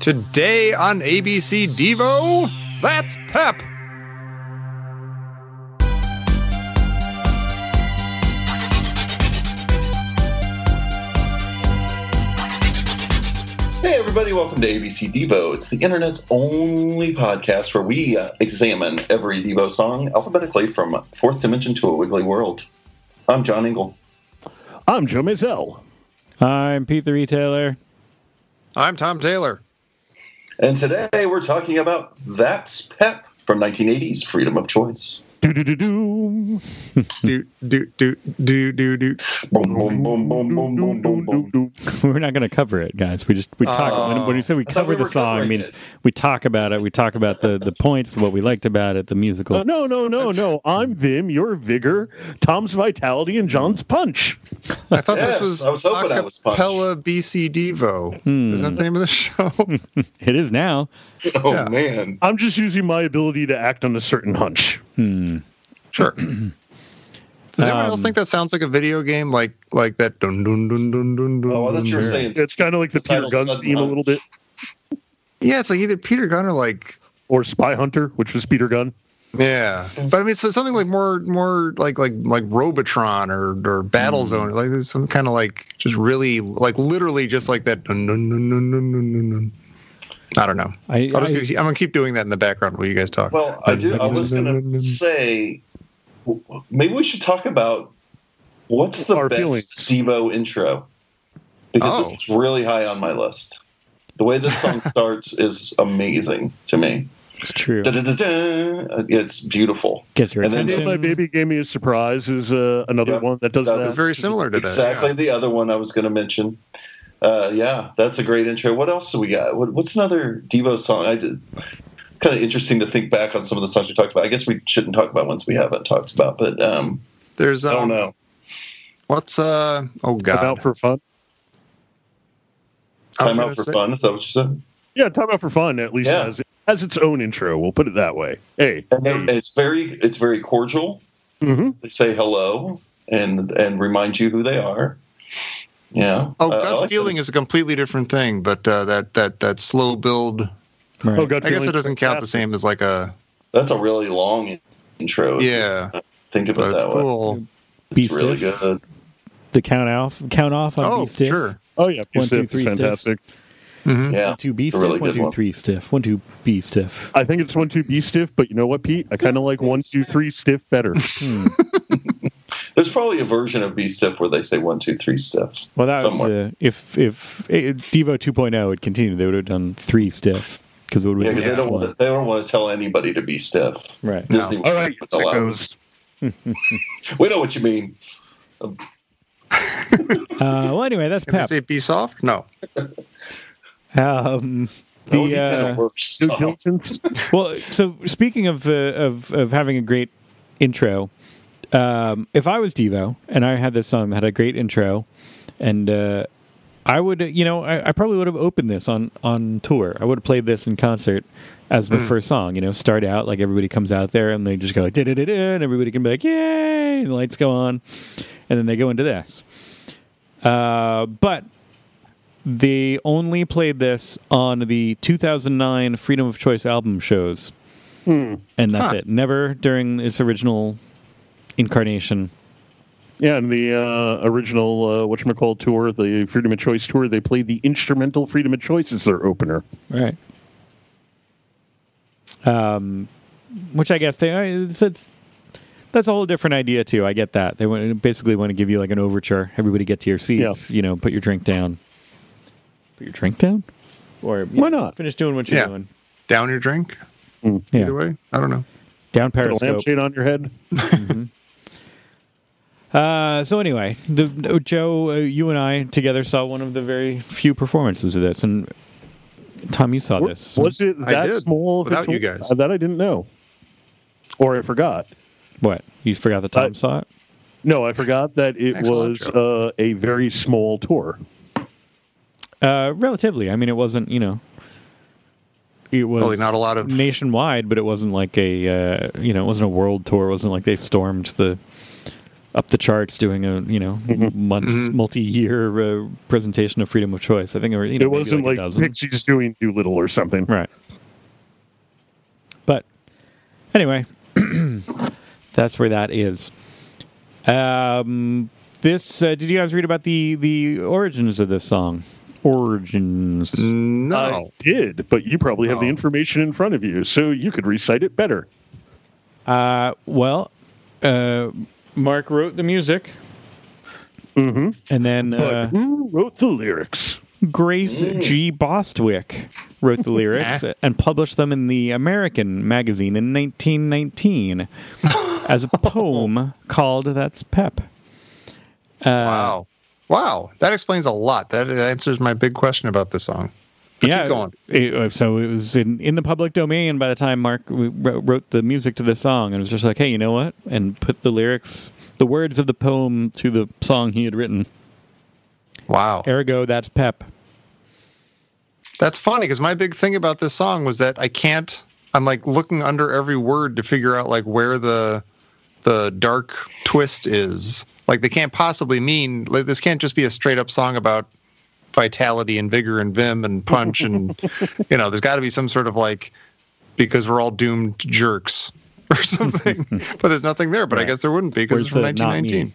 Today on ABC Devo, that's Pep. Hey, everybody, welcome to ABC Devo. It's the internet's only podcast where we uh, examine every Devo song alphabetically from Fourth Dimension to a Wiggly World. I'm John Engel. I'm Joe Mazel. I'm Pete the Retailer. I'm Tom Taylor. And today we're talking about That's Pep from 1980's Freedom of Choice. Do do do do. do do do do do do. Boom, boom, boom, boom, boom, boom, boom, boom. We're not going to cover it, guys. We just we talk. Oh. when, when we say we cover we the song, means it. we talk about it. We talk about the the points, what we liked about it, the musical. Uh, no, no, no, no. I'm Vim, your vigor, Tom's vitality, and John's punch. I thought Yes, this was I was hoping I was punched. Acapella BC Devo. Hmm. Isn't that the name of the show? It is now. Oh, Yeah. man. I'm just using my ability to act on a certain hunch. Hmm. sure. Does anyone else Um, think that sounds like a video game, like like that? Dun dun dun dun dun dun. Oh, I thought you were saying It's kind of like the The Peter title Gunn Sudden theme a little bit, Yeah, it's like either Peter Gunn or like or Spy Hunter, which was Peter Gunn. yeah, but I mean, it's something like more more like like like Robotron or or Battle Zone, like there's some kind of like just really like literally just like that. Dun, dun, dun, I don't know. I, I'll just, I- keep- I'm gonna keep doing that in the background while you guys talk. Well, I do. I was going to say maybe we should talk about what's the Our best feelings. Devo intro because Oh. this is really high on my list. The way this song starts is amazing to me. it's true. Da-da-da-da. It's beautiful. Gets your and then- My baby gave me a surprise is uh, another Yep. one that does That that. is very similar to that. Exactly yeah. the other one I was going to mention. Uh, yeah, that's a great intro. What else do we got? What, what's another Devo song? I did. Kind of interesting to think back on some of the songs we talked about. I guess we shouldn't talk about ones we haven't talked about, but um, There's I um, don't know. What's uh oh god. About for fun. Time out for say- fun. Is that what you said? Yeah, time out for fun. At least Yeah. has has its own intro. We'll put it that way. Hey, And hey. it's very it's very cordial. hmm They say hello and and remind you who they are. Yeah. Oh, gut like feeling that. is a completely different thing, but uh, that that that slow build. Right. Oh, gut I guess it doesn't count the same as like a That's a really long intro. yeah, Think of it but it's that way. cool. Be It's really stiff. good. The count off, count off on Oh, be stiff. sure. Oh yeah, One, two, Stiff is three, stiff. fantastic. hmm Yeah. One, two, be stiff. really one, good two, one. three, stiff. One, two, be stiff. I think it's one two B stiff, but you know what, Pete? I kind of like one two three stiff better. Hmm. There's probably a version of B stiff where they say one, two, three stiff. Well, that was Somewhere. the if if eh, Devo 2.0 had continued, they would have done three stiff because it Yeah, because they don't want to, they don't want to tell anybody to be stiff. Right. No. All right, wouldn't allow it. sickos. We know what you mean. Uh, well, anyway, that's Can they say be soft? No. Um, the be uh, worse. Due well, so speaking of uh, of of having a great intro, um, if I was Devo and I had this song that had a great intro, and uh, I would, you know, I, I probably would have opened this on on tour. I would have played this in concert as my first song. You know, start out like everybody comes out there and they just go like da da da da, and everybody can be like yay, and the lights go on, and then they go into this. Uh, but they only played this on the 2009 Freedom of Choice album shows, Hmm. and that's Huh. it. Never during its original incarnation. Yeah, and the uh, original uh, whatchamacallit tour, the Freedom of Choice tour, they played the instrumental Freedom of Choice as their opener. Right. Um, which I guess they uh, it's, it's that's a whole different idea too. I get that they want basically want to give you like an overture. Everybody get to your seats. You know, put your drink down. Put your drink down, or Why know, not? finish doing what you're Yeah. doing. Down your drink. Yeah, Either way, I don't know. down Put a Periscope. lampshade on your head. Uh, so anyway, the, Joe, uh, you and I together saw one of the very few performances of this, and Tom, you saw this. Was it I that did, small? without you guys. Uh, that I didn't know, or I forgot. what? You forgot that Tom I- saw it? No, I forgot that it Thanks a lot, was uh, a very small tour. Uh, relatively. I mean, it wasn't. You know, it was Probably not a lot of- nationwide, but it wasn't like a uh, you know, it wasn't a world tour. It wasn't like they stormed the up the charts doing a you know months Mhm. multi-year uh, presentation of freedom of choice. I think it, was, you know, It maybe wasn't like, a like, dozen. Pixies doing Doolittle or something. Right. But anyway, that's where that is. Um, this uh, did you guys read about the the origins of this song? Origins. No. I did, but you probably have the information in front of you, so you could recite it better. Uh, well, uh, Mark wrote the music, Mm-hmm. and then But uh, who wrote the lyrics? Grace G. Bostwick wrote the lyrics and published them in the American magazine in 1919 as a poem called "That's Pep." Uh, wow. Wow. That explains a lot. That answers my big question about the song. But yeah, keep going. it- uh, so it was in, in the public domain by the time Mark wrote wrote the music to this song, and it was just like, hey, you know what? And put the lyrics, the words of the poem to the song he had written. Wow. Ergo, that's Pep. That's funny because my big thing about this song was that I can't. I'm like looking under every word to figure out like where the the dark twist is. Like they can't possibly mean like, this can't just be a straight up song about vitality and vigor and vim and punch and you know there's got to be some sort of like because we're all doomed jerks or something. but there's nothing there. But I guess there wouldn't be because it's from 1919.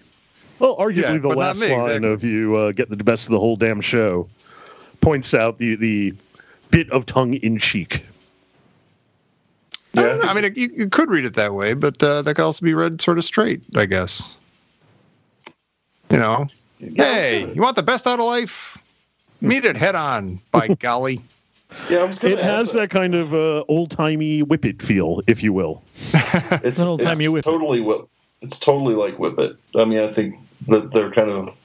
Well, arguably Yeah, the but not last me, line exactly. of you uh, get the best of the whole damn show points out the the bit of tongue in cheek. I. I mean, you, you could read it that way, but uh, that could also be read sort of straight, I guess. You know, hey, you want the best out of life? Meet it head on, by golly. Yeah, I was It has ask that kind of uh, old timey whippet feel, if you will. It's, Little it's time you whip it. totally whip. It's totally like whip it. I mean, I think that they're kind of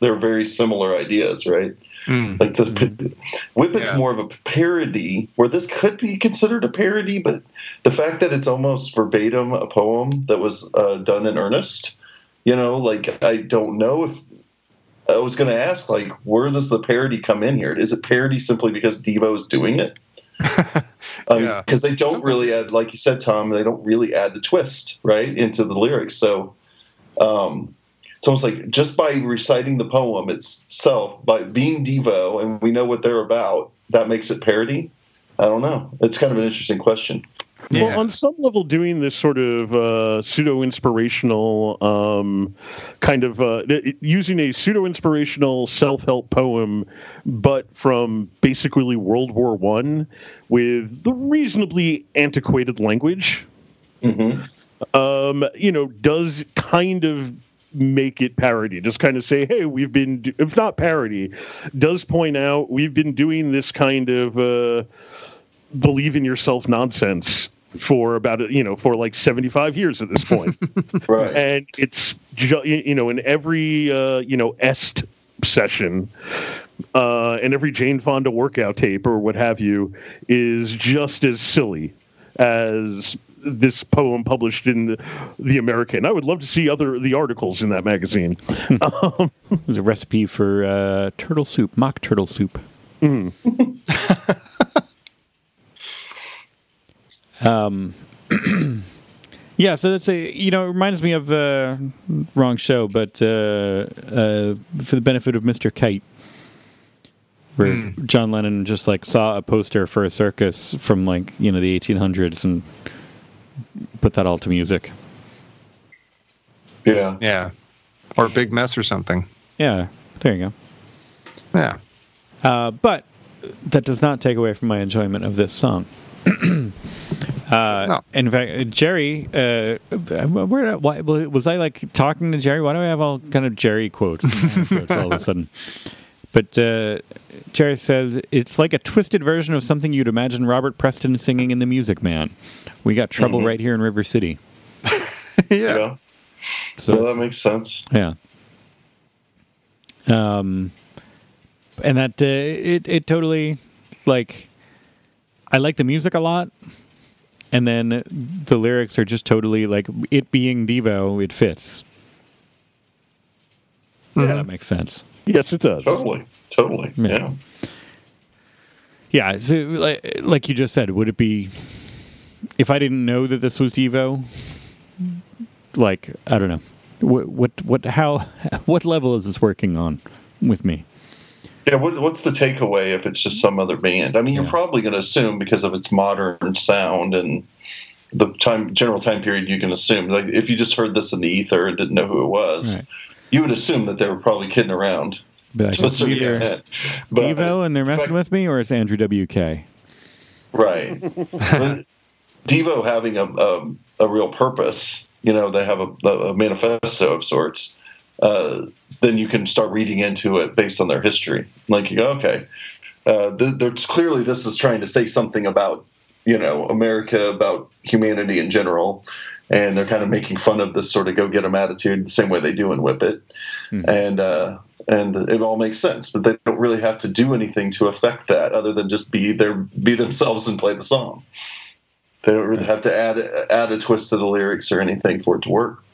they're very similar ideas, right? Mm. Like the whip it's Yeah. more of a parody, where this could be considered a parody, but the fact that it's almost verbatim a poem that was uh, done in earnest, you know, like I don't know if I was going to ask, like, where does the parody come in here? Is it parody simply because Devo is doing it? because Yeah. they don't really add, like you said, Tom, they don't really add the twist right into the lyrics. So um, it's almost like just by reciting the poem itself, by being Devo, and we know what they're about, that makes it parody. I don't know. It's kind of an interesting question. Yeah. Well, on some level, doing this sort of uh, pseudo inspirational um, kind of uh, using a pseudo inspirational self help poem, but from basically World War One, with the reasonably antiquated language, hmm um, you know, does kind of make it parody. Just kind of say, hey, we've been, do- if not parody, does point out we've been doing this kind of uh, believe in yourself nonsense for about you know for like 75 years at this point Right. and it's ju- you know in every uh, you know est session uh, and every Jane Fonda workout tape or what have you is just as silly as this poem published in the, the American. I would love to see other the articles in that magazine. um, There's a recipe for uh, turtle soup, mock turtle soup. um, yeah, so that's a you know it reminds me of uh, wrong show, but uh, uh, for the benefit of Mr. Kite, where John Lennon just like saw a poster for a circus from like you know the 1800s and put that all to music. yeah. yeah. Or a Big Mess or something. Yeah, there you go. Yeah. Uh, but that does not take away from my enjoyment of this song. uh, No. In fact, Jerry, uh, where why, was I like talking to Jerry? Why do I have all kind of Jerry quotes, quotes all of a sudden? But uh, Jerry says it's like a twisted version of something you'd imagine Robert Preston singing in The Music Man. We got trouble right here in River City. yeah. Yeah. So So that makes sense. yeah. Um, and that uh, it it totally like I like the music a lot, and then the lyrics are just totally like it being Devo. It fits. Yeah, that mm-hmm. makes sense. yes, it does. Totally. Totally. Yeah. Yeah. Yeah, so like, like you just said, would it be if I didn't know that this was Devo? Like I don't know. what what what how what level is this working on with me? Yeah, what, what's the takeaway if it's just some other band? I mean, you're Yeah. probably going to assume because of its modern sound and the time general time period, you can assume. Like if you just heard this in the ether and didn't know who it was, Right. you would assume that they were probably kidding around Be like, to a certain either extent. But- Devo and they're messing with me, or it's Andrew WK. Right. Devo having a, a a real purpose, you know, they have a, a manifesto of sorts. Uh, then you can start reading into it based on their history. Like you go, okay, uh, th- there's clearly this is trying to say something about you know America, about humanity in general, and they're kind of making fun of this sort of go get 'em attitude, the same way they do in Whip It, Hmm. and uh, and it all makes sense. But they don't really have to do anything to affect that, other than just be their be themselves and play the song. They don't really have to add add a twist to the lyrics or anything for it to work.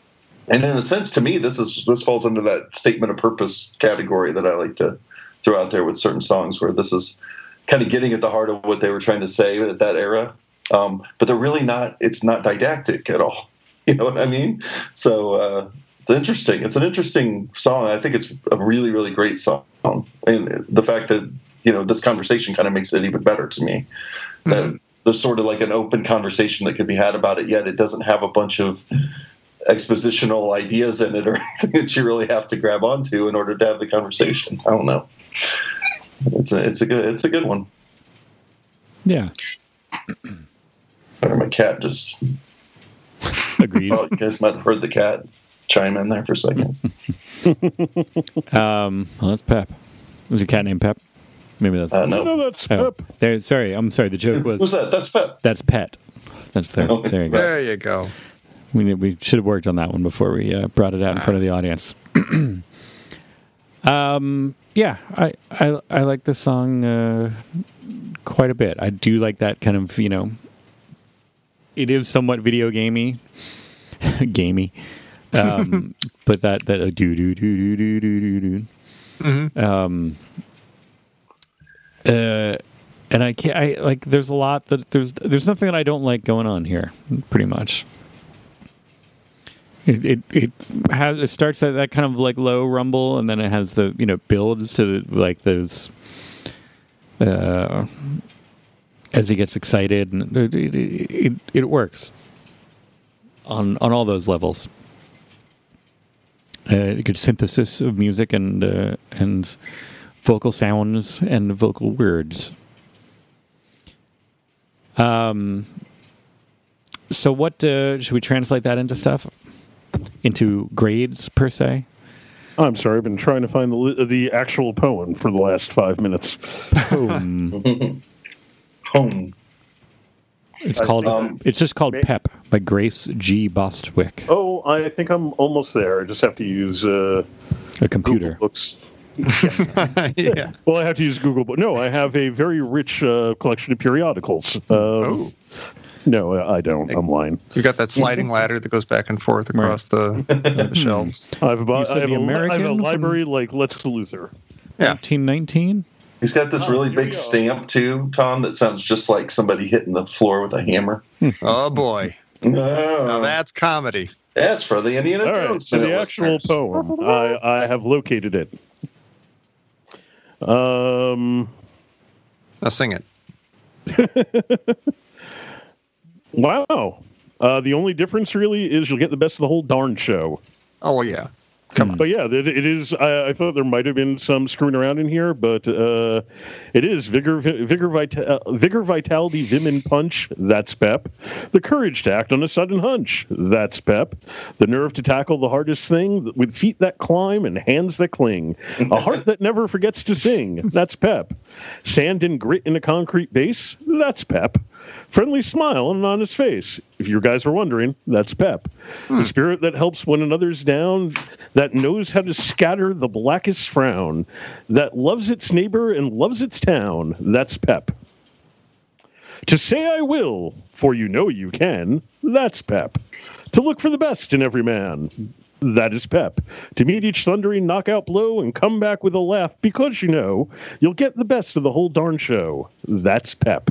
And in a sense, to me, this is this falls under that statement of purpose category that I like to throw out there with certain songs, where this is kind of getting at the heart of what they were trying to say at that era. Um, but they're really not. It's not didactic at all. You know what I mean? So uh, it's interesting. It's an interesting song. I think it's a really, really great song. And the fact that you know this conversation kind of makes it even better to me. That there's sort of like an open conversation that could be had about it, yet it doesn't have a bunch of expositional ideas in it or anything that you really have to grab onto in order to have the conversation. I don't know. It's a it's a good it's a good one. Yeah, Or my cat just agrees. oh you guys might have heard the cat chime in there for a second. Um, well, that's Pep. Was your cat named Pep? Maybe that's. Uh, no. No, that's Oh, Pep. there. Sorry, I'm sorry. The joke Who's was that? That's Pep. that's Pet. That's there. There you go. There you go. We we should have worked on that one before we uh, brought it out in front of the audience. um, yeah, I, I I like this song uh, quite a bit. I do like that kind of you know. It is somewhat video gamey, gamey, um, but that that uh, do do do do do do do Mhm. um uh and i can't i like there's a lot that there's there's nothing that i don't like going on here pretty much it it, it has it starts at that kind of like low rumble and then it has the you know builds to like those uh as he gets excited and it it, it, it works on on all those levels uh, a good synthesis of music and uh, and vocal sounds and vocal words. Um. So, what uh, should we translate that into stuff? Into grades per se? I'm sorry, I've been trying to find the the actual poem for the last five minutes. Boom. Home. it's called. Um, it's just called Pep by Grace G. Bostwick, Oh, I think I'm almost there. I just have to use uh, a computer. Google Books. yeah. Well, I have to use Google, but no, I have a very rich uh, collection of periodicals. Um, Oh. No, I don't. I'm lying. You got that sliding ladder that goes back and forth across the, the shelves. I have about said I have, the a, li- I have American a from- library like Lex Luthor. Yeah. 1919? He's got this Oh, really big stamp too, Tom, that sounds just like somebody hitting the floor with a hammer. Oh boy. Now that's comedy. that's for the Indiana All right, Jones so the actual listeners. poem, I, I have located it. Um, Now sing it. wow. Uh, the only difference really is you'll get the best of the whole darn show. Oh yeah. Come on. But yeah, it, it is. I, I thought there might have been some screwing around in here, but uh, it is vigor, vigor, vita, uh, vigor, vitality, vim and punch. That's Pep. The courage to act on a sudden hunch. That's Pep. The nerve to tackle the hardest thing with feet that climb and hands that cling. A heart that never forgets to sing. That's Pep. Sand and grit in a concrete base. That's Pep. Friendly smile on an honest face. If you guys were wondering, that's Pep. The hmm. spirit that helps one another's down, that knows how to scatter the blackest frown, that loves its neighbor and loves its town, that's Pep. To say I will, for you know you can, that's Pep. To look for the best in every man, that is Pep. To meet each thundering knockout blow and come back with a laugh because you know you'll get the best of the whole darn show, that's Pep.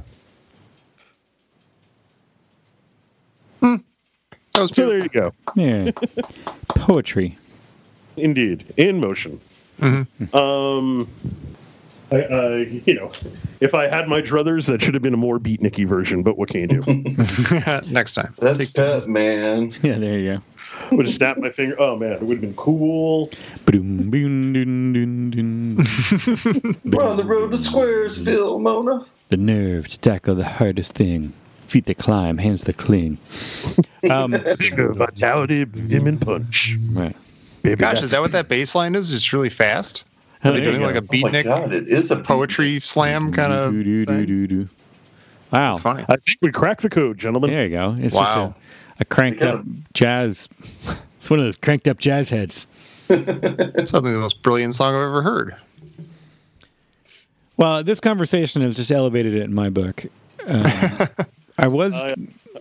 That was So there you go. Yeah. Poetry. Indeed, in motion. Mhm. Um, I, I, you know, if I had my druthers, that should have been a more beatniky version. But what can you do? Next time. That's Pet Man. Yeah, there you go. would have snapped my finger. Oh man, it would have been cool. Boom, boom, dun, dun, dun. We're on the road to Squaresville, Mona. The nerve to tackle the hardest thing. Feet that climb, hands that cling. Um, vitality, vim and punch. right. Baby, Gosh, is that what that bass line is? It's really fast. Are they doing like a Oh my beatnik god, it is a poetry slam kind of? Wow. It's funny. I think we cracked the code, gentlemen. There you go. It's Wow. just a, a cranked They got up jazz. It's one of those cranked up jazz heads. It's something the most brilliant song I've ever heard. Well, this conversation has just elevated it in my book. Um, I was I,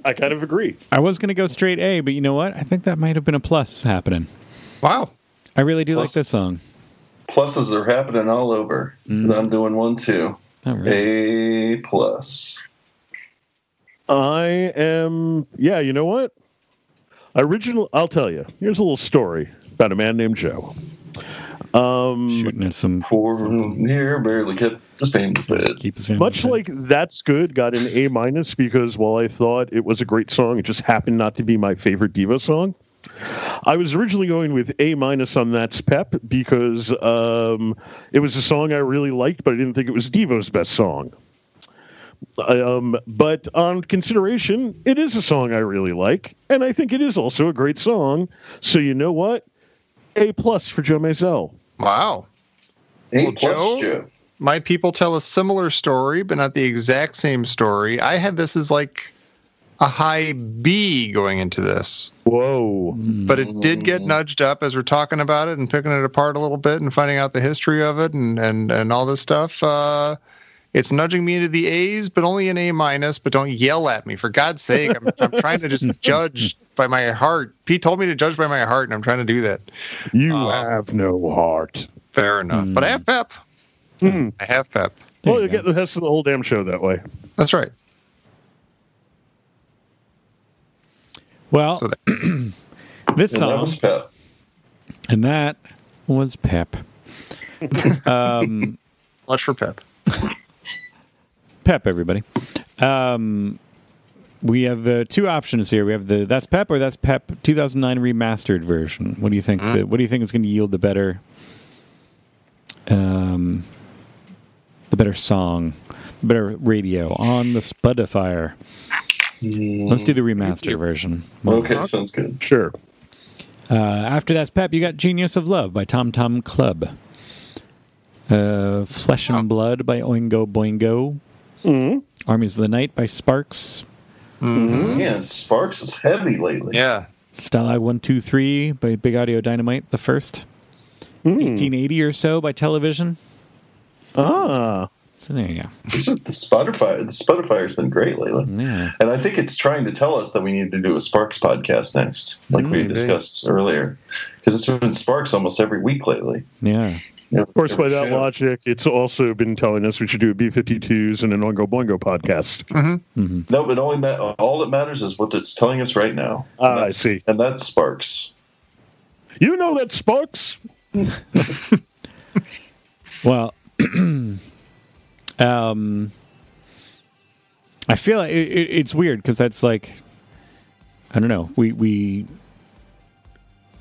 I kind of agree. I was going to go straight A, but you know what? I think that might have been a plus happening. Wow. I really do like this song. Pluses are happening all over. Mm. I'm doing one too. Not really. A plus. I am. Yeah, you know what? Original. I'll tell you. Here's a little story about a man named Joe. Um, Shooting at some Four near barely kept the same fit. keep his family. much fed. like that's good got an a minus because while i thought it was a great song it just happened not to be my favorite Devo song i was originally going with a minus on that's pep because um, it was a song i really liked but i didn't think it was devo's best song um, but on consideration it is a song i really like and i think it is also a great song so you know what a plus for joe Mazel. Wow. Well, Joe? Joe. My people tell a similar story, but not the exact same story. I had this as like a high B going into this, whoa but it did get nudged up as we're talking about it and picking it apart a little bit and finding out the history of it and and and all this stuff. Uh, it's nudging me into the A's, but only an A minus. But don't yell at me, for God's sake! I'm, I'm trying to just judge by my heart. Pete told me to judge by my heart, and I'm trying to do that. you Uh, have no heart Fair enough. But I have pep. Hmm. I have pep. There well, you you get the rest of the whole damn show that way. That's right. well, So this And that song was Pep. and that was Pep. um, Much for pep. Pep, everybody. Um, we have uh, two options here. We have the that's Pep or that's Pep 2009 remastered version. What do you think? The, what do you think is going to yield the better, um, the better song, the better radio on the Spotify? Let's do the remaster version. Okay, sounds good. Sure. Uh, after that's Pep, you got Genius of Love by Tom Tom Club. Uh, Flesh and Blood by Oingo Boingo. Hmm Armies of the Night by Sparks. Man, Sparks is heavy lately. Yeah. Stalag 123 by Big Audio Dynamite, the first. Hmm. 1880 or so by Television. Ah. So there you go. The Spotify, the Spotify has been great lately. Yeah. And I think it's trying to tell us that we need to do a Sparks podcast next, like we discussed earlier. Because it's been Sparks almost every week lately. Yeah. Of course, by that Show. logic, it's also been telling us we should do a B-52s and an Oingo Boingo podcast. No, but only ma- all that matters is what it's telling us right now. And Ah, I see. And that's Sparks. You know that Sparks? Well, um, I feel like it, it, it's weird because that's like, I don't know. We we.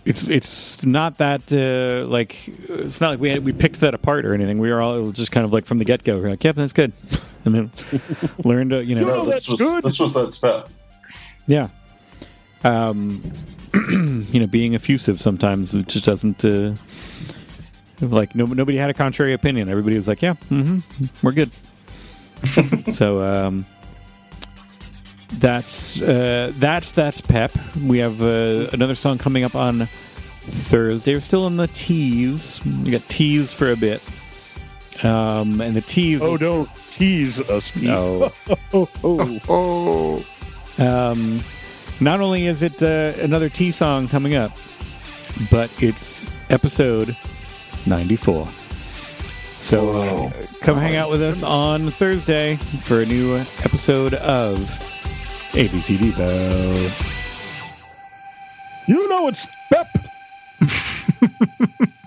It's it's not that uh, like it's not like we had, we picked that apart or anything. We were all just kind of like from the get go. We're like, yep, that's good, and then learned to you know No, No, this that's was good. this was that spell. Yeah. Um, you know, being effusive sometimes it just doesn't. Uh, like no, nobody had a contrary opinion. Everybody was like, "Yeah, mm-hmm, we're good." so um, that's uh, that's that's Pep. We have uh, another song coming up on Thursday. We're still in the tease. We got tease for a bit, um, and the tease. Oh, don't tease us. No. Oh, oh. Oh. Um, not only is it uh, another T song coming up, but it's episode 94. So uh, Whoa. come hang out with us on Thursday for a new episode of ABC Devo. You know it's Pep.